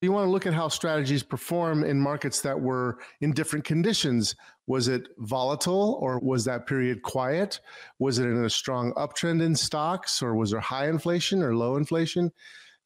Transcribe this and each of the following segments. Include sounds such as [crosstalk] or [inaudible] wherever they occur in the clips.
You want to look at how strategies perform in markets that were in different conditions. Was it volatile or was that period quiet? Was it in a strong uptrend in stocks or was there high inflation or low inflation?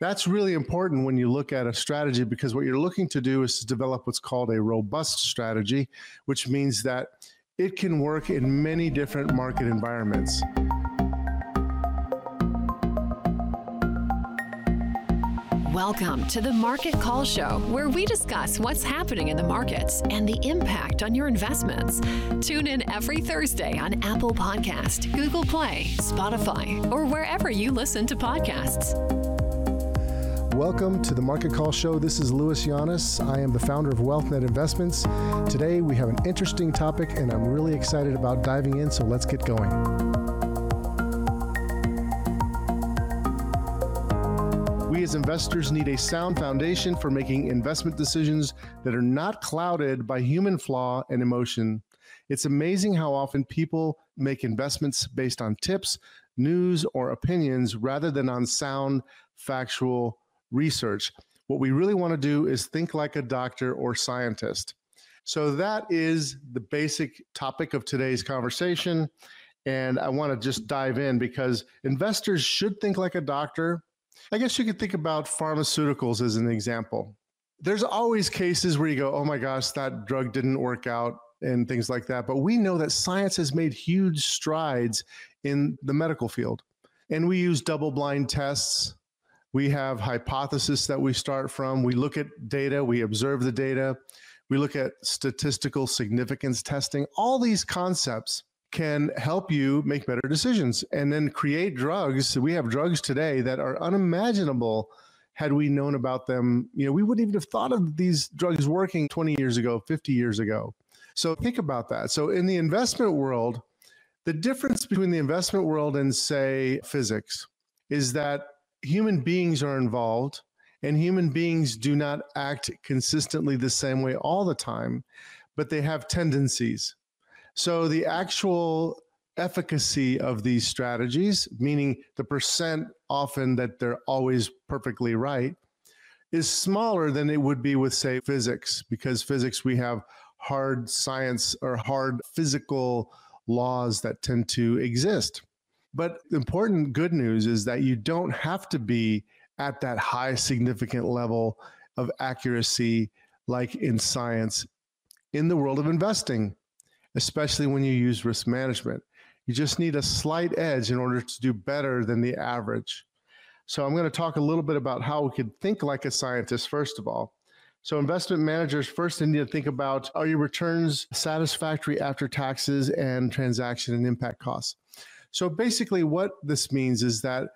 That's really important when you look at a strategy because what you're looking to do is to develop what's called a robust strategy, which means that it can work in many different market environments. Welcome to the Market Call Show, where we discuss what's happening in the markets and the impact on your investments. Tune in every Thursday on Apple Podcast, Google Play, Spotify, or wherever you listen to podcasts. Welcome to the Market Call Show. This is Louis Llanes. I am the founder of WealthNet Investments. Today we have an interesting topic, and I'm really excited about diving in, so let's get going. Investors need a sound foundation for making investment decisions that are not clouded by human flaw and emotion. It's amazing how often people make investments based on tips, news, or opinions rather than on sound, factual research. What we really want to do is think like a doctor or scientist. So, that is the basic topic of today's conversation. And I want to just dive in because investors should think like a doctor I guess you could think about pharmaceuticals as an example. There's always cases where you go, oh my gosh, that drug didn't work out and things like that. But we know that science has made huge strides in the medical field. And we use double blind tests. We have hypotheses that we start from. We look at data, we observe the data, we look at statistical significance testing. All these concepts can help you make better decisions and then create drugs. We have drugs today that are unimaginable had we known about them. You know, we wouldn't even have thought of these drugs working 20 years ago, 50 years ago. So think about that. So in the investment world, the difference between the investment world and say physics is that human beings are involved and human beings do not act consistently the same way all the time, but they have tendencies. So the actual efficacy of these strategies, meaning the percent often that they're always perfectly right, is smaller than it would be with, say, physics, because physics, we have hard science or hard physical laws that tend to exist. But important good news is that you don't have to be at that high significant level of accuracy like in science in the world of investing especially when you use risk management. You just need a slight edge in order to do better than the average. So, I'm going to talk a little bit about how we could think like a scientist, first of all. So, investment managers first need to think about are your returns satisfactory after taxes and transaction and impact costs? So, basically, what this means is that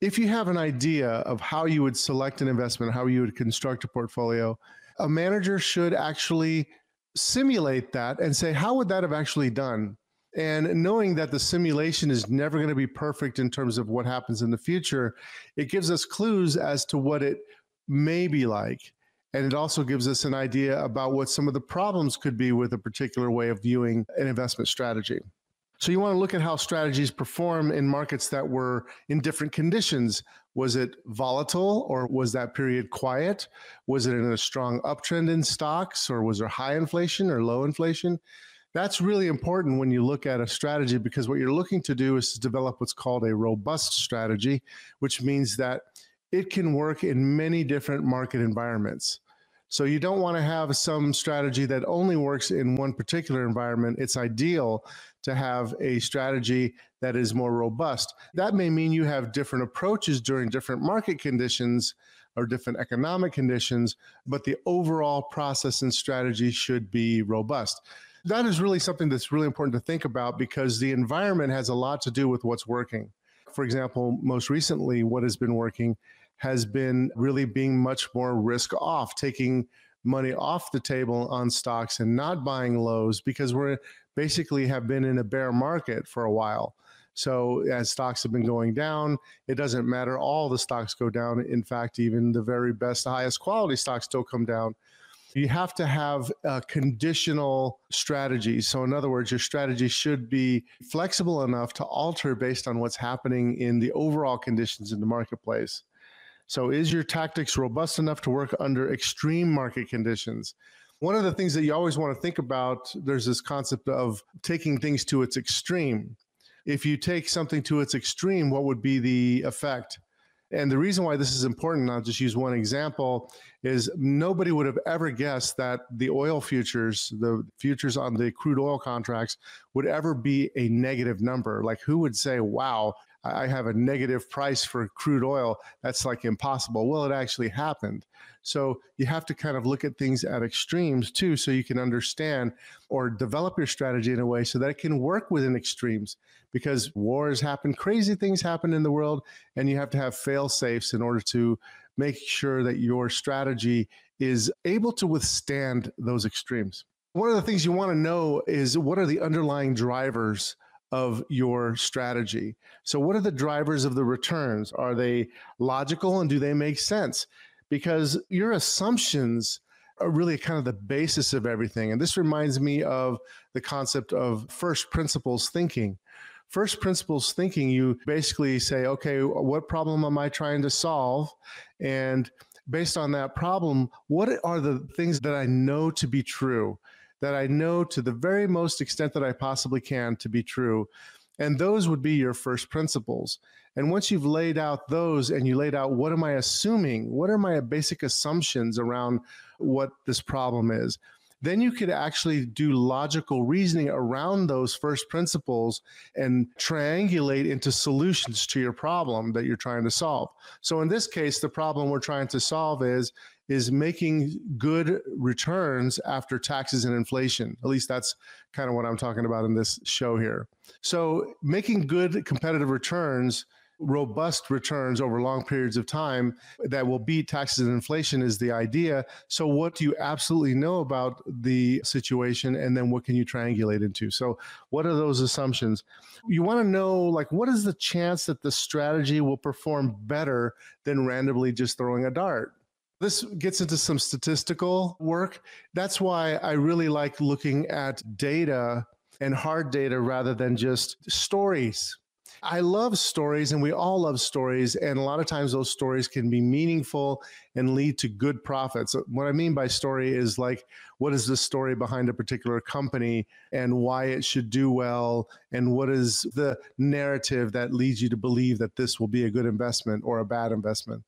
if you have an idea of how you would select an investment, how you would construct a portfolio, a manager should actually simulate that and say, how would that have actually done? And knowing that the simulation is never going to be perfect in terms of what happens in the future, it gives us clues as to what it may be like. And it also gives us an idea about what some of the problems could be with a particular way of viewing an investment strategy. So you want to look at how strategies perform in markets that were in different conditions. Was it volatile or was that period quiet? Was it in a strong uptrend in stocks or was there high inflation or low inflation? That's really important when you look at a strategy because what you're looking to do is to develop what's called a robust strategy, which means that it can work in many different market environments. So you don't want to have some strategy that only works in one particular environment. It's ideal to have a strategy that is more robust. That may mean you have different approaches during different market conditions or different economic conditions, but the overall process and strategy should be robust. That is really something that's really important to think about because the environment has a lot to do with what's working. For example, most recently, what has been working has been really being much more risk off, taking money off the table on stocks and not buying lows because we're basically have been in a bear market for a while. So as stocks have been going down, it doesn't matter. All the stocks go down. In fact, even the very best, highest quality stocks still come down. You have to have a conditional strategy. So, in other words, your strategy should be flexible enough to alter based on what's happening in the overall conditions in the marketplace. So, is your tactics robust enough to work under extreme market conditions? One of the things that you always want to think about, there's this concept of taking things to its extreme. If you take something to its extreme, what would be the effect? And the reason why this is important, I'll just use one example, is nobody would have ever guessed that the oil futures, the futures on the crude oil contracts, would ever be a negative number. Like, who would say, wow, I have a negative price for crude oil? That's like impossible. Well, it actually happened. So you have to kind of look at things at extremes too, so you can understand or develop your strategy in a way so that it can work within extremes because wars happen, crazy things happen in the world, and you have to have fail safes in order to make sure that your strategy is able to withstand those extremes. One of the things you want to know is what are the underlying drivers of your strategy. So, what are the drivers of the returns? Are they logical and do they make sense? Because your assumptions are really kind of the basis of everything. And this reminds me of the concept of first principles thinking first principles thinking, you basically say, okay, what problem am I trying to solve? And based on that problem, what are the things that I know to be true, that I know to the very most extent that I possibly can to be true? And those would be your first principles. And once you've laid out those and you laid out what am I assuming? What are my basic assumptions around what this problem is? then you could actually do logical reasoning around those first principles and triangulate into solutions to your problem that you're trying to solve. So in this case, the problem we're trying to solve is is making good returns after taxes and inflation. At least that's kind of what I'm talking about in this show here. So making good competitive returns robust returns over long periods of time that will beat taxes and inflation is the idea. So, what do you absolutely know about the situation? And then what can you triangulate into? So, what are those assumptions? You want to know, like, what is the chance that the strategy will perform better than randomly just throwing a dart? This gets into some statistical work. That's why I really like looking at data and hard data rather than just stories I love stories, and we all love stories. And a lot of times, those stories can be meaningful and lead to good profits. What I mean by story is like, what is the story behind a particular company and why it should do well? And what is the narrative that leads you to believe that this will be a good investment or a bad investment?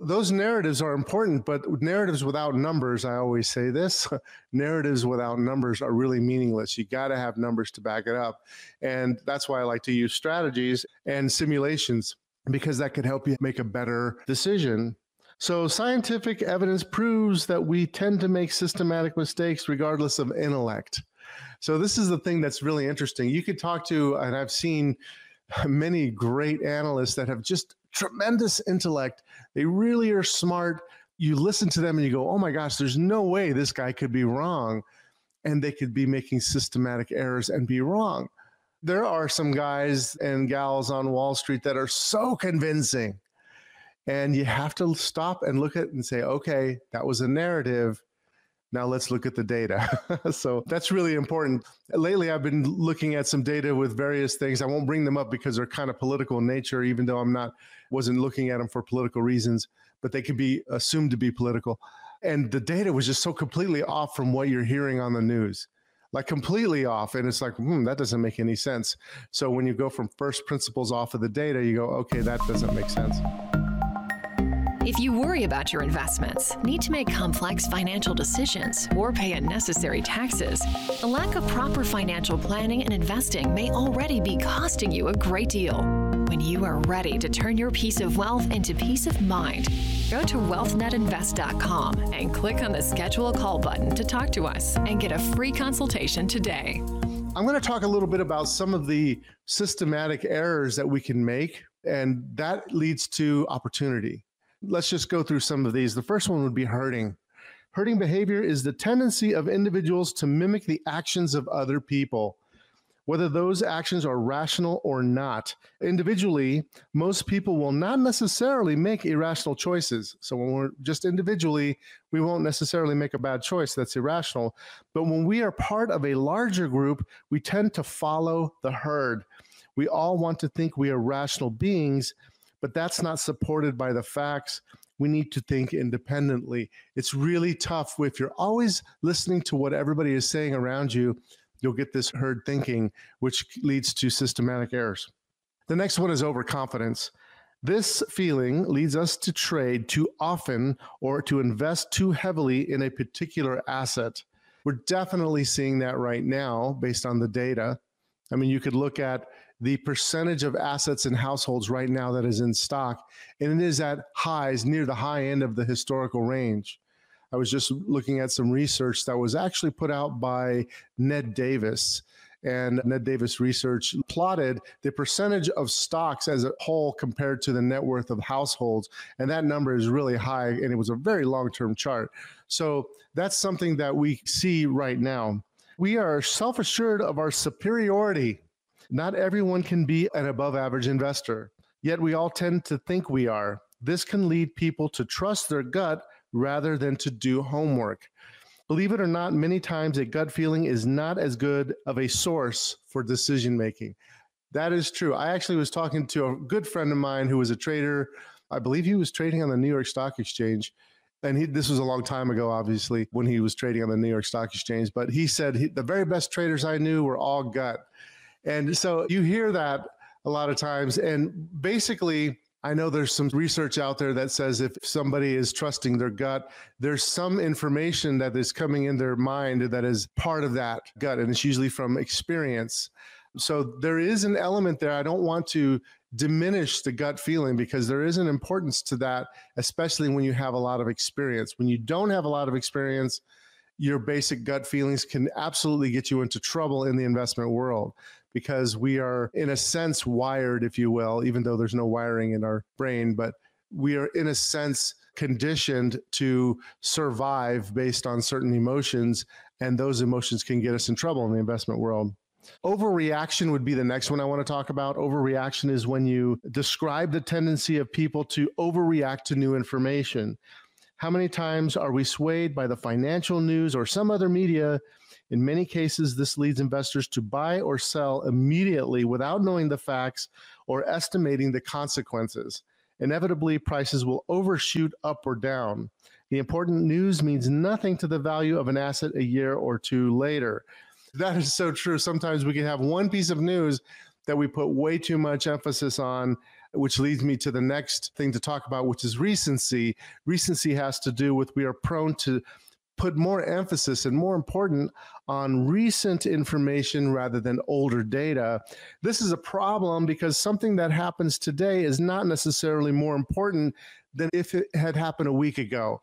Those narratives are important, but narratives without numbers, I always say this [laughs] narratives without numbers are really meaningless. You got to have numbers to back it up. And that's why I like to use strategies and simulations because that could help you make a better decision. So, scientific evidence proves that we tend to make systematic mistakes regardless of intellect. So, this is the thing that's really interesting. You could talk to, and I've seen [laughs] many great analysts that have just tremendous intellect. They really are smart. You listen to them and you go, oh my gosh, there's no way this guy could be wrong. And they could be making systematic errors and be wrong. There are some guys and gals on Wall Street that are so convincing. And you have to stop and look at it and say, okay, that was a narrative. Now let's look at the data. [laughs] so that's really important. Lately, I've been looking at some data with various things. I won't bring them up because they're kind of political in nature, even though I'm not wasn't looking at them for political reasons, but they could be assumed to be political. And the data was just so completely off from what you're hearing on the news like completely off. And it's like, hmm, that doesn't make any sense. So when you go from first principles off of the data, you go, okay, that doesn't make sense. If you worry about your investments, need to make complex financial decisions, or pay unnecessary taxes, a lack of proper financial planning and investing may already be costing you a great deal. When you are ready to turn your piece of wealth into peace of mind, go to wealthnetinvest.com and click on the schedule a call button to talk to us and get a free consultation today. I'm going to talk a little bit about some of the systematic errors that we can make, and that leads to opportunity let's just go through some of these. The first one would be herding. Herding behavior is the tendency of individuals to mimic the actions of other people, whether those actions are rational or not. Individually, most people will not necessarily make irrational choices. So when we're just individually, we won't necessarily make a bad choice that's irrational. But when we are part of a larger group, we tend to follow the herd. We all want to think we are rational beings but that's not supported by the facts. We need to think independently. It's really tough if you're always listening to what everybody is saying around you. You'll get this herd thinking, which leads to systematic errors. The next one is overconfidence. This feeling leads us to trade too often or to invest too heavily in a particular asset. We're definitely seeing that right now based on the data. I mean, you could look at the percentage of assets in households right now that is in stock, and it is at highs near the high end of the historical range. I was just looking at some research that was actually put out by Ned Davis and Ned Davis Research plotted the percentage of stocks as a whole compared to the net worth of households. And that number is really high, and it was a very long term chart. So that's something that we see right now. We are self assured of our superiority. Not everyone can be an above average investor, yet we all tend to think we are. This can lead people to trust their gut rather than to do homework. Believe it or not, many times a gut feeling is not as good of a source for decision making. That is true. I actually was talking to a good friend of mine who was a trader. I believe he was trading on the New York Stock Exchange. And he, this was a long time ago, obviously, when he was trading on the New York Stock Exchange. But he said he, the very best traders I knew were all gut. And so you hear that a lot of times. And basically, I know there's some research out there that says if somebody is trusting their gut, there's some information that is coming in their mind that is part of that gut, and it's usually from experience. So there is an element there. I don't want to diminish the gut feeling because there is an importance to that, especially when you have a lot of experience. When you don't have a lot of experience, your basic gut feelings can absolutely get you into trouble in the investment world because we are, in a sense, wired, if you will, even though there's no wiring in our brain, but we are, in a sense, conditioned to survive based on certain emotions. And those emotions can get us in trouble in the investment world. Overreaction would be the next one I want to talk about. Overreaction is when you describe the tendency of people to overreact to new information. How many times are we swayed by the financial news or some other media in many cases, this leads investors to buy or sell immediately without knowing the facts or estimating the consequences. Inevitably, prices will overshoot up or down. The important news means nothing to the value of an asset a year or two later. That is so true. Sometimes we can have one piece of news that we put way too much emphasis on, which leads me to the next thing to talk about, which is recency. Recency has to do with we are prone to put more emphasis and more important on recent information rather than older data. This is a problem because something that happens today is not necessarily more important than if it had happened a week ago.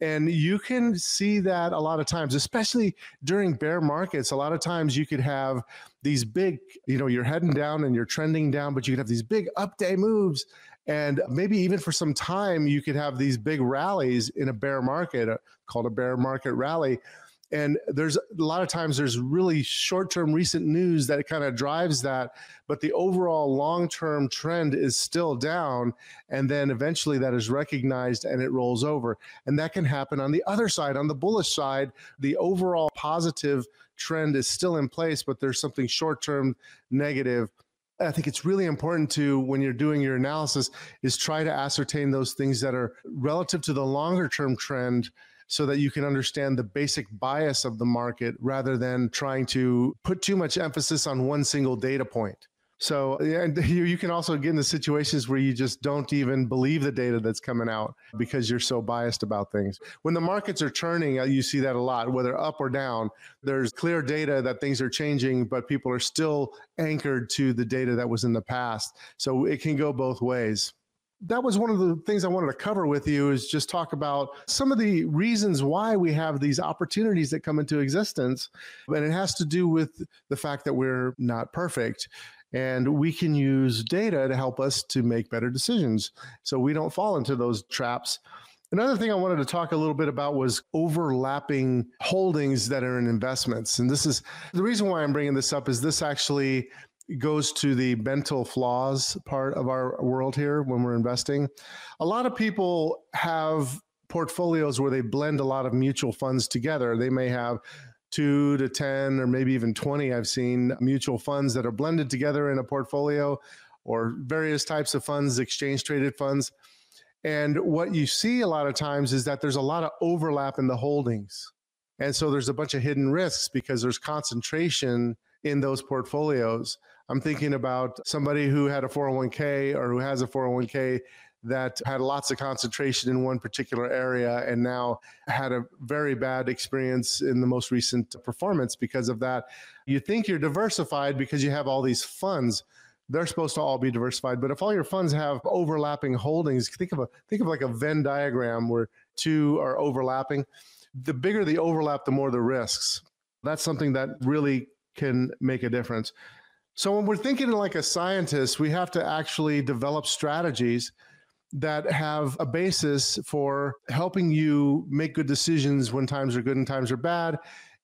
And you can see that a lot of times, especially during bear markets. A lot of times you could have these big, you know, you're heading down and you're trending down, but you could have these big up day moves. And maybe even for some time, you could have these big rallies in a bear market uh, called a bear market rally. And there's a lot of times there's really short term recent news that kind of drives that, but the overall long term trend is still down. And then eventually that is recognized and it rolls over. And that can happen on the other side, on the bullish side. The overall positive trend is still in place, but there's something short term negative I think it's really important to, when you're doing your analysis, is try to ascertain those things that are relative to the longer term trend so that you can understand the basic bias of the market rather than trying to put too much emphasis on one single data point. So and [laughs] you, you can also get into situations where you just don't even believe the data that's coming out because you're so biased about things. When the markets are turning, uh, you see that a lot, whether up or down. There's clear data that things are changing, but people are still anchored to the data that was in the past. So it can go both ways that was one of the things I wanted to cover with you is just talk about some of the reasons why we have these opportunities that come into existence. And it has to do with the fact that we're not perfect and we can use data to help us to make better decisions so we don't fall into those traps. Another thing I wanted to talk a little bit about was overlapping holdings that are in investments. And this is the reason why I'm bringing this up is this actually goes to the mental flaws part of our world here when we're investing. A lot of people have portfolios where they blend a lot of mutual funds together. They may have two to 10 or maybe even 20 i've seen mutual funds that are blended together in a portfolio or various types of funds, exchange traded funds. And what you see a lot of times is that there's a lot of overlap in the holdings. And so there's a bunch of hidden risks because there's concentration in those portfolios. I'm thinking about somebody who had a 401k or who has a 401k that had lots of concentration in one particular area and now had a very bad experience in the most recent performance because of that. You think you're diversified because you have all these funds. They're supposed to all be diversified, but if all your funds have overlapping holdings, think of a think of like a Venn diagram where two are overlapping. The bigger the overlap, the more the risks. That's something that really can make a difference. So when we're thinking like a scientist, we have to actually develop strategies that have a basis for helping you make good decisions when times are good and times are bad.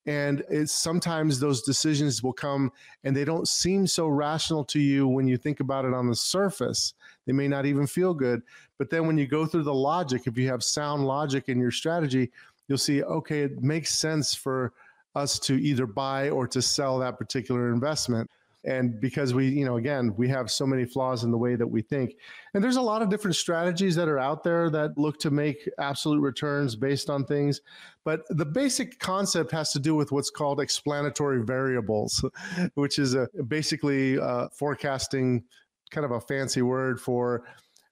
And it's sometimes those decisions will come and they don't seem so rational to you when you think about it on the surface. They may not even feel good. But then when you go through the logic, if you have sound logic in your strategy, you'll see, okay, it makes sense for us to either buy or to sell that particular investment. And because we you know again we have so many flaws in the way that we think. And there's a lot of different strategies that are out there that look to make absolute returns based on things. But the basic concept has to do with what's called explanatory variables [laughs] which is a basically uh, forecasting kind of a fancy word for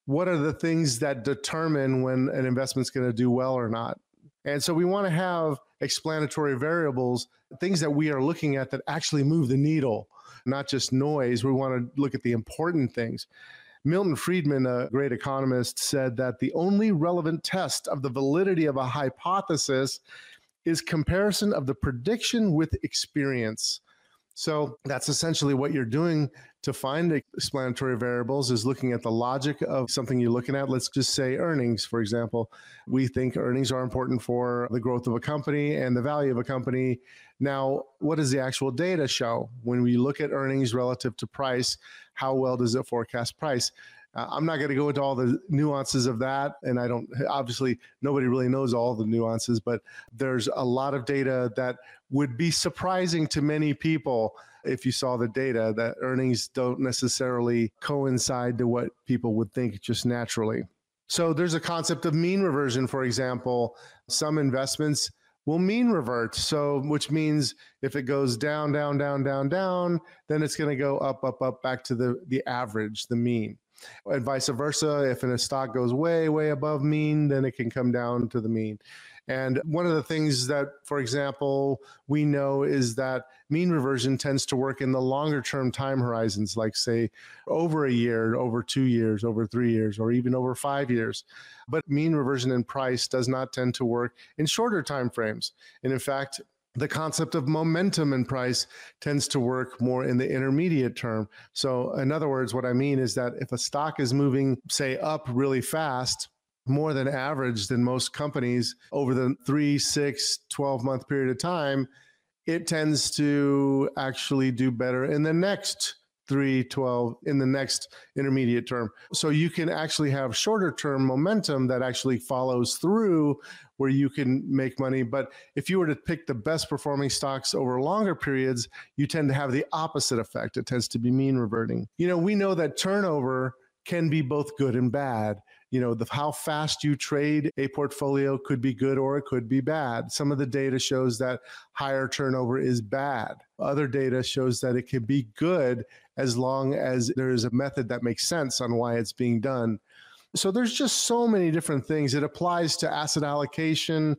what are the things that determine when an investment's going to do well or not and so we want to have explanatory variables things that we are looking at that actually move the needle not just noise. We want to look at the important things. Milton Friedman, a great economist, said that the only relevant test of the validity of a hypothesis is comparison of the prediction with experience. So that's essentially what you're doing to find explanatory variables is looking at the logic of something you're looking at. Let's just say earnings, for example. We think earnings are important for the growth of a company and the value of a company. Now, what does the actual data show? When we look at earnings relative to price, how well does it forecast price? Uh, I'm not going to go into all the nuances of that. And I don't, obviously, nobody really knows all the nuances, but there's a lot of data that would be surprising to many people if you saw the data that earnings don't necessarily coincide to what people would think just naturally. So there's a concept of mean reversion, for example. Some investments will mean revert. So, which means if it goes down, down, down, down, down, then it's going to go up, up, up back to the, the average, the mean. And vice versa. If a stock goes way, way above mean, then it can come down to the mean. And one of the things that, for example, we know is that mean reversion tends to work in the longer term time horizons, like, say, over a year, over two years, over three years, or even over five years. But mean reversion in price does not tend to work in shorter time frames. And in fact, the concept of momentum in price tends to work more in the intermediate term. So, in other words, what I mean is that if a stock is moving, say, up really fast, more than average than most companies over the three, six, 12 month period of time, it tends to actually do better in the next three, 12, in the next intermediate term. So you can actually have shorter term momentum that actually follows through where you can make money. But if you were to pick the best performing stocks over longer periods, you tend to have the opposite effect. It tends to be mean reverting. You know, we know that turnover can be both good and bad you know the how fast you trade a portfolio could be good or it could be bad some of the data shows that higher turnover is bad other data shows that it can be good as long as there is a method that makes sense on why it's being done so there's just so many different things it applies to asset allocation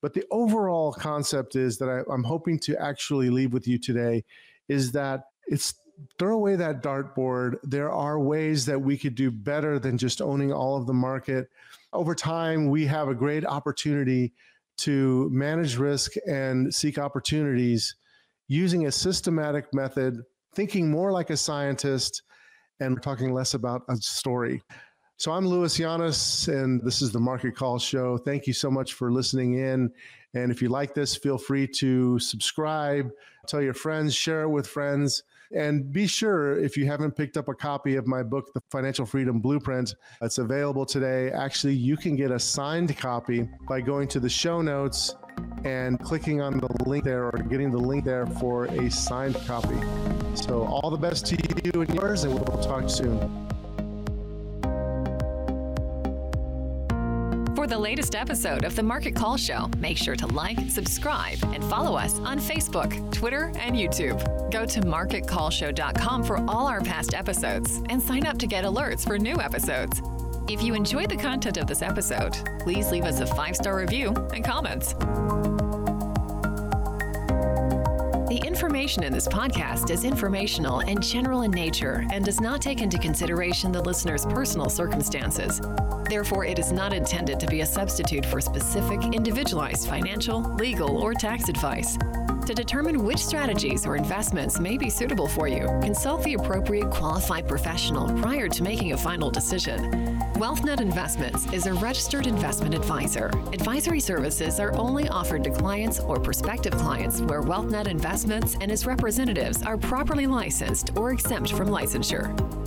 but the overall concept is that I, i'm hoping to actually leave with you today is that it's throw away that dartboard. There are ways that we could do better than just owning all of the market. Over time, we have a great opportunity to manage risk and seek opportunities using a systematic method, thinking more like a scientist, and talking less about a story. So I'm Louis Llanes, and this is the Market Call Show. Thank you so much for listening in. And if you like this, feel free to subscribe, tell your friends, share it with friends. And be sure, if you haven't picked up a copy of my book, The Financial Freedom Blueprint, it's available today. Actually, you can get a signed copy by going to the show notes and clicking on the link there or getting the link there for a signed copy. So, all the best to you and yours, and we'll talk soon. For the latest episode of the Market Call Show, make sure to like, subscribe, and follow us on Facebook, Twitter, and YouTube. Go to marketcallshow.com for all our past episodes and sign up to get alerts for new episodes. If you enjoyed the content of this episode, please leave us a five star review and comments. The information in this podcast is informational and general in nature and does not take into consideration the listener's personal circumstances. Therefore, it is not intended to be a substitute for specific, individualized financial, legal, or tax advice. To determine which strategies or investments may be suitable for you, consult the appropriate qualified professional prior to making a final decision. WealthNet Investments is a registered investment advisor. Advisory services are only offered to clients or prospective clients where WealthNet Investments and its representatives are properly licensed or exempt from licensure.